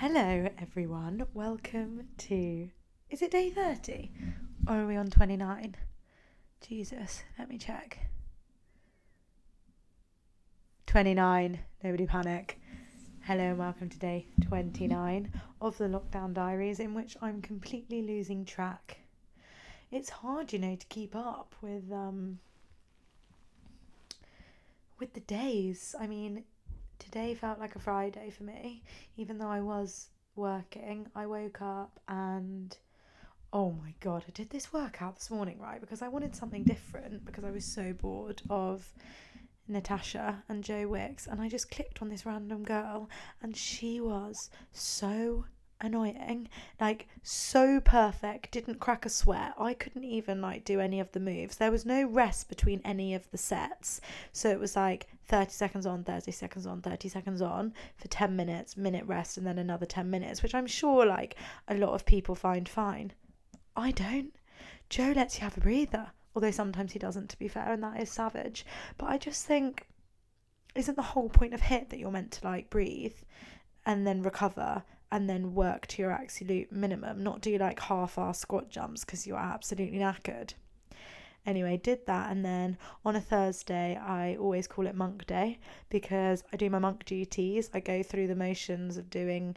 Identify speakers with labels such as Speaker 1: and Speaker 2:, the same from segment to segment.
Speaker 1: Hello, everyone. Welcome to. Is it day 30? Or are we on 29? Jesus, let me check. 29. Nobody panic. Hello, and welcome to day 29 of the Lockdown Diaries, in which I'm completely losing track. It's hard, you know, to keep up with um with the days. I mean, today felt like a Friday for me, even though I was working. I woke up and oh my god, I did this workout this morning, right? Because I wanted something different because I was so bored of Natasha and Joe Wicks, and I just clicked on this random girl, and she was so annoying like so perfect didn't crack a sweat. I couldn't even like do any of the moves. There was no rest between any of the sets. So it was like 30 seconds on 30 seconds on 30 seconds on for 10 minutes minute rest and then another 10 minutes which i'm sure like a lot of people find fine. I don't. Joe lets you have a breather although sometimes he doesn't to be fair and that is savage. But i just think isn't the whole point of HIIT that you're meant to like breathe and then recover and then work to your absolute minimum, not do like half hour squat jumps because you're absolutely knackered. Anyway, did that, and then on a Thursday, I always call it monk day because I do my monk duties. I go through the motions of doing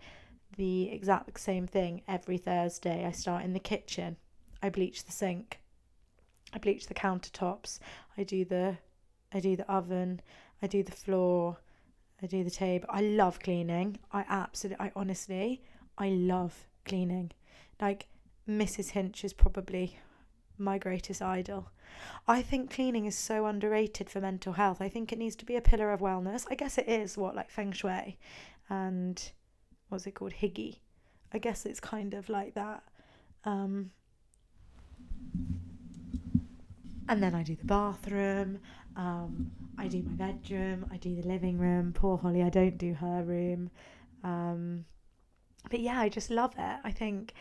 Speaker 1: the exact same thing every Thursday. I start in the kitchen, I bleach the sink, I bleach the countertops, I do the I do the oven, I do the floor, I do the table. I love cleaning. I absolutely, I honestly, I love cleaning. Like Mrs. Hinch is probably my greatest idol. I think cleaning is so underrated for mental health. I think it needs to be a pillar of wellness. I guess it is what like feng shui and what's it called hygge. I guess it's kind of like that. Um, and then I do the bathroom. Um, I do my bedroom. I do the living room. Poor Holly, I don't do her room. Um, but yeah, I just love it. I think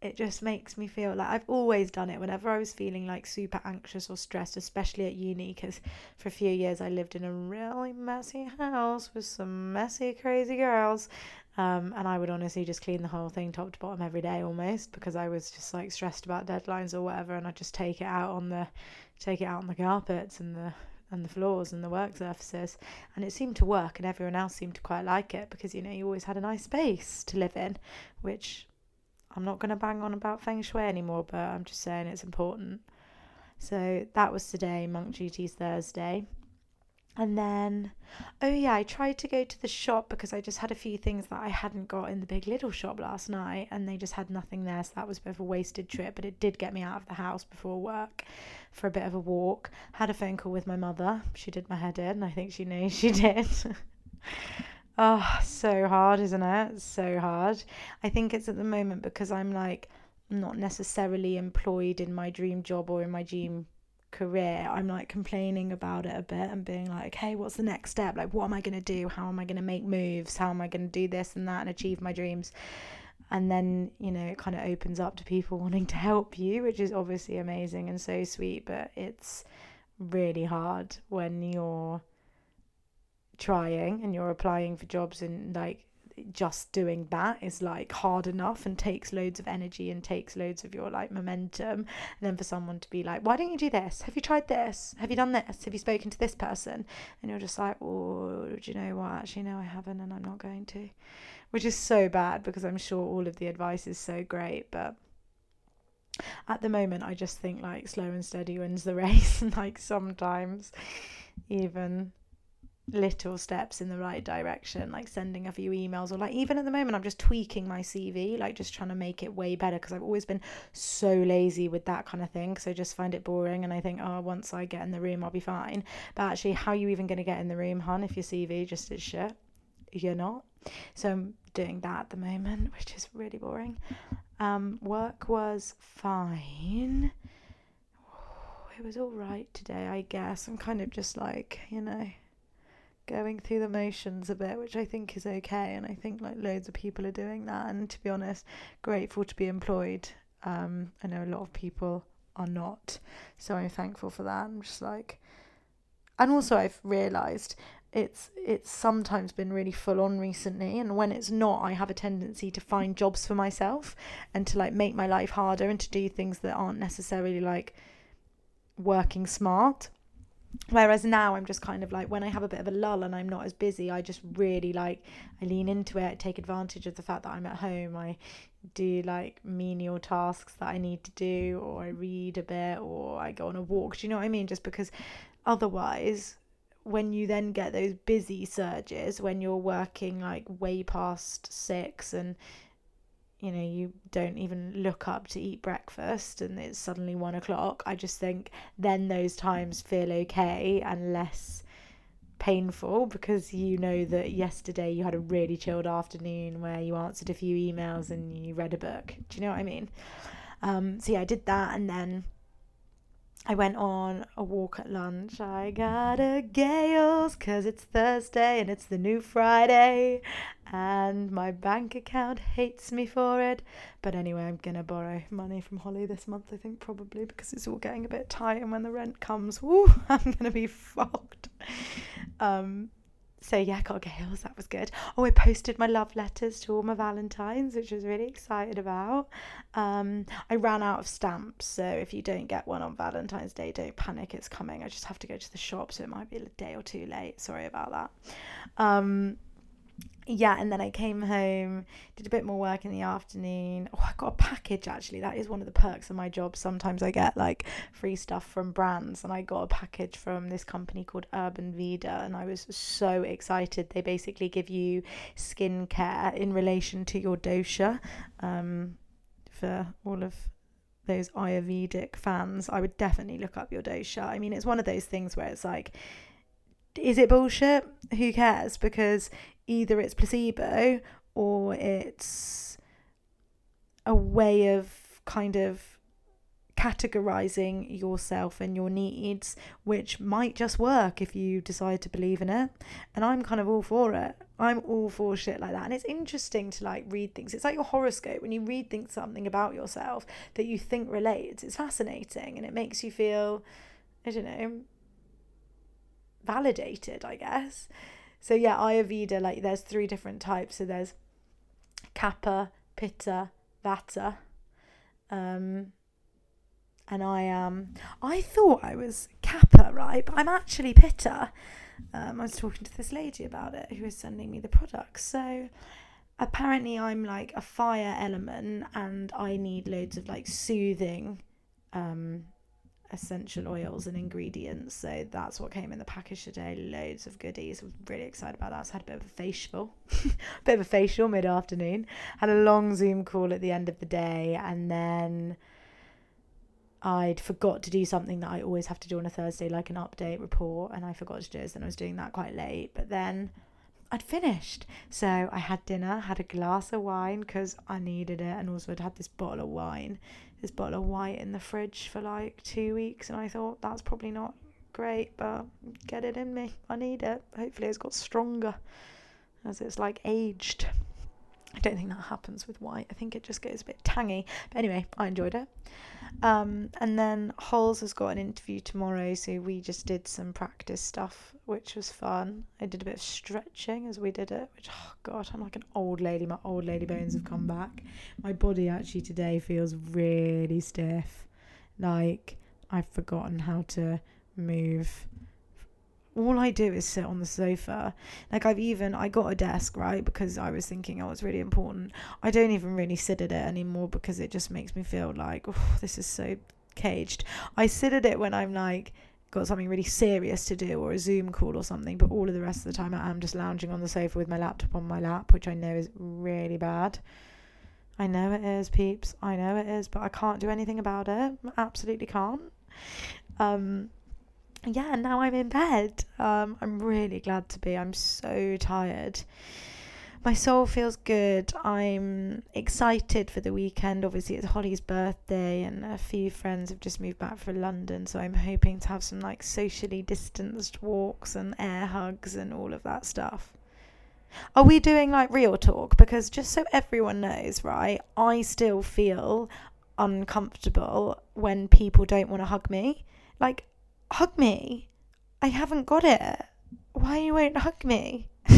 Speaker 1: it just makes me feel like I've always done it whenever I was feeling like super anxious or stressed, especially at uni, because for a few years I lived in a really messy house with some messy, crazy girls. Um, and I would honestly just clean the whole thing top to bottom every day almost because I was just like stressed about deadlines or whatever, and I'd just take it out on the take it out on the carpets and the and the floors and the work surfaces and it seemed to work and everyone else seemed to quite like it because you know you always had a nice space to live in which I'm not going to bang on about feng shui anymore but I'm just saying it's important. So that was today monk duties Thursday and then, oh yeah, I tried to go to the shop because I just had a few things that I hadn't got in the big little shop last night and they just had nothing there. So that was a bit of a wasted trip, but it did get me out of the house before work for a bit of a walk. Had a phone call with my mother. She did my head in. I think she knew she did. oh, so hard, isn't it? so hard. I think it's at the moment because I'm like not necessarily employed in my dream job or in my dream career, I'm like complaining about it a bit and being like, okay, what's the next step? Like, what am I going to do? How am I going to make moves? How am I going to do this and that and achieve my dreams? And then, you know, it kind of opens up to people wanting to help you, which is obviously amazing and so sweet, but it's really hard when you're trying and you're applying for jobs and like just doing that is like hard enough and takes loads of energy and takes loads of your like momentum. And then for someone to be like, why don't you do this? Have you tried this? Have you done this? Have you spoken to this person? And you're just like, oh, do you know what? Actually, no, I haven't, and I'm not going to. Which is so bad because I'm sure all of the advice is so great, but at the moment I just think like slow and steady wins the race and like sometimes even little steps in the right direction, like sending a few emails, or like even at the moment, I'm just tweaking my CV, like just trying to make it way better because I've always been so lazy with that kind of thing. So I just find it boring, and I think, oh, once I get in the room, I'll be fine. But actually, how are you even going to get in the room, hon, if your CV just is shit? You're not. So I'm doing that at the moment, which is really boring. Um, work was fine. It was all right today, I guess. I'm kind of just like, you know, going through the motions a bit, which I think is okay. And I think like loads of people are doing that. And to be honest, grateful to be employed. Um, I know a lot of people are not, so I'm thankful for that. I'm just like, and also I've realised it's it's sometimes been really full on recently and when it's not I have a tendency to find jobs for myself and to like make my life harder and to do things that aren't necessarily like working smart whereas now I'm just kind of like when I have a bit of a lull and I'm not as busy I just really like I lean into it take advantage of the fact that I'm at home I do like menial tasks that I need to do or I read a bit or I go on a walk. Do you know what I mean? Just because otherwise when you then get those busy surges when you're working like way past six and you know you don't even look up to eat breakfast and it's suddenly one o'clock. I just think then those times feel okay and less painful because you know that yesterday you had a really chilled afternoon where you answered a few emails and you read a book. Do you know what i mean? Um, so yeah i did that and then I went on a walk at lunch. I got a Gail's because it's Thursday and it's the new Friday, and my bank account hates me for it. But anyway, I'm gonna borrow money from Holly this month, I think, probably because it's all getting a bit tight, and when the rent comes, whoo, I'm gonna be fucked. Um, so yeah, got Gail's. That was good. Oh, I posted my love letters to all my Valentines, which I was really excited about. Um, I ran out of stamps, so if you don't get one on Valentine's Day, don't panic. It's coming. I just have to go to the shop, so it might be a day or two late. Sorry about that. Um, yeah, and then I came home, did a bit more work in the afternoon. Oh, I got a package actually. That is one of the perks of my job. Sometimes I get like free stuff from brands, and I got a package from this company called Urban Veda, and I was so excited. They basically give you skincare in relation to your dosha. Um, for all of those Ayurvedic fans, I would definitely look up your dosha. I mean, it's one of those things where it's like, is it bullshit? Who cares? Because either it's placebo or it's a way of kind of categorizing yourself and your needs, which might just work if you decide to believe in it. And I'm kind of all for it. I'm all for shit like that. And it's interesting to like read things. It's like your horoscope when you read things something about yourself that you think relates. It's fascinating and it makes you feel, I don't know, validated, I guess. So yeah, Ayurveda, like there's three different types. So there's Kapha, Pitta, Vata. Um, and I am, I thought I was Kapha, right? But I'm actually Pitta. Um, I was talking to this lady about it who was sending me the products. So apparently I'm like a fire element and I need loads of like soothing um, essential oils and ingredients. So that's what came in the package today. Loads of goodies. I'm really excited about that. So I had a bit of a facial, bit of a facial mid afternoon. Had a long Zoom call at the end of the day, and then I'd forgot to do something that I always have to do on a Thursday, like an update report, and I forgot to do it. And I was doing that quite late, but then. I'd finished. So I had dinner, had a glass of wine because I needed it, and also I'd had this bottle of wine this bottle of white in the fridge for like two weeks, and I thought that's probably not great, but get it in me. I need it. Hopefully, it's got stronger as it's like aged. I don't think that happens with white. I think it just gets a bit tangy. But anyway, I enjoyed it. Um, and then Holes has got an interview tomorrow, so we just did some practice stuff, which was fun. I did a bit of stretching as we did it, which, oh God, I'm like an old lady. My old lady bones have come back. My body actually today feels really stiff. Like I've forgotten how to move all I do is sit on the sofa. Like I've even I got a desk right because I was thinking oh it's really important. I don't even really sit at it anymore because it just makes me feel like oh this is so caged. I sit at it when I'm like got something really serious to do or a Zoom call or something, but all of the rest of the time I am just lounging on the sofa with my laptop on my lap, which I know is really bad. I know it is, peeps. I know it is, but I can't do anything about it. absolutely can't. Um, yeah, now I'm in bed. Um, I'm really glad to be. I'm so tired. My soul feels good. I'm excited for the weekend. Obviously, it's Holly's birthday, and a few friends have just moved back from London. So I'm hoping to have some like socially distanced walks and air hugs and all of that stuff. Are we doing like real talk? Because just so everyone knows, right, I still feel uncomfortable when people don't want to hug me. Like, hug me. I haven't got it. why you won't hug me?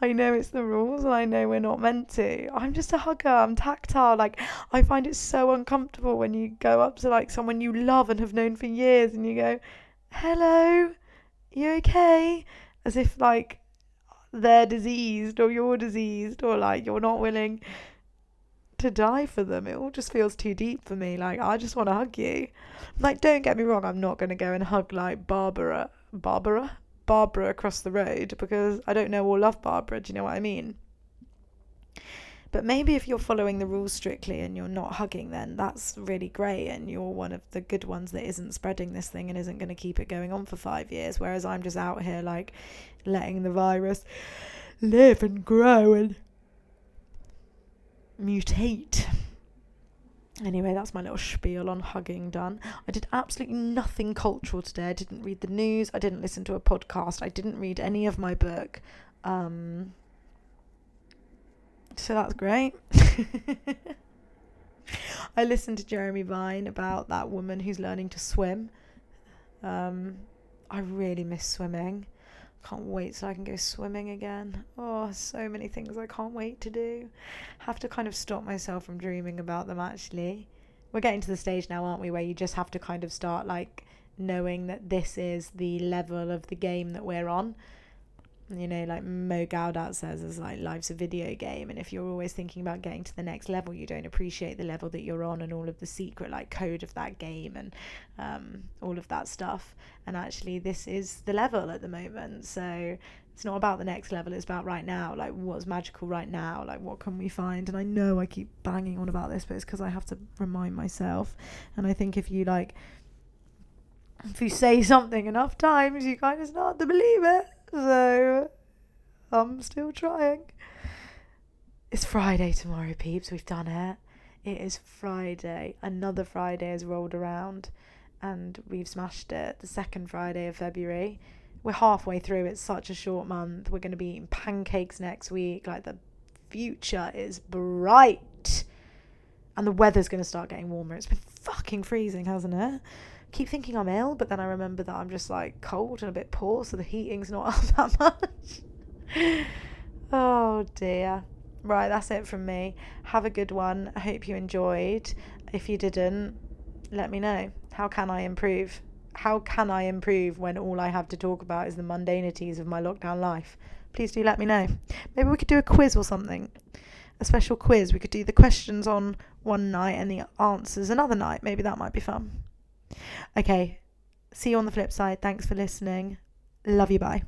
Speaker 1: I know it's the rules and I know we're not meant to. I'm just a hugger. I'm tactile. Like I find it so uncomfortable when you go up to like someone you love and have known for years and you go, "Hello, you okay?" As if like they're diseased or you're diseased or like you're not willing to die for them. It all just feels too deep for me. Like I just want to hug you. Like don't get me wrong, I'm not going to go and hug like Barbara, Barbara, Barbara across the road because I don't know or love Barbara. Do you know what I mean? But maybe if you're following the rules strictly and you're not hugging, then that's really great. And you're one of the good ones that isn't spreading this thing and isn't going to keep it going on for five years. Whereas I'm just out here like letting the virus live and grow and mutate. Anyway, that's my little spiel on hugging done. I did absolutely nothing cultural today. I didn't read the news. I didn't listen to a podcast. I didn't read any of my book. Um, so that's great. I listened to Jeremy Vine about that woman who's learning to swim. Um, I really miss swimming. Can't wait so I can go swimming again. Oh, so many things I can't wait to do. Have to kind of stop myself from dreaming about them actually. We're getting to the stage now, aren't we, where you just have to kind of start like knowing that this is the level of the game that we're on you know, like Mo Gawdat says, is like life's a video game, and if you're always thinking about getting to the next level, you don't appreciate the level that you're on and all of the secret like code of that game and um, all of that stuff. And actually, this is the level at the moment, so it's not about the next level; it's about right now. Like, what's magical right now? Like, what can we find? And I know I keep banging on about this, but it's because I have to remind myself. And I think if you like if you say something enough times, you kind of start to believe it. So I'm still trying. It's Friday tomorrow, peeps. We've done it. It is Friday. Another Friday has rolled around and we've smashed it. The second Friday of February. We're halfway through. It's such a short month. We're going to be eating pancakes next week. Like the future is bright. And the weather's going to start getting warmer. It's been fucking freezing, hasn't it? Keep thinking I'm ill, but then I remember that I'm just like cold and a bit poor, so the heating's not up that much. oh dear. Right, that's it from me. Have a good one. I hope you enjoyed. If you didn't, let me know. How can I improve? How can I improve when all I have to talk about is the mundanities of my lockdown life? Please do let me know. Maybe we could do a quiz or something. A special quiz. We could do the questions on one night and the answers another night. Maybe that might be fun. Okay. See you on the flip side. Thanks for listening. Love you. Bye.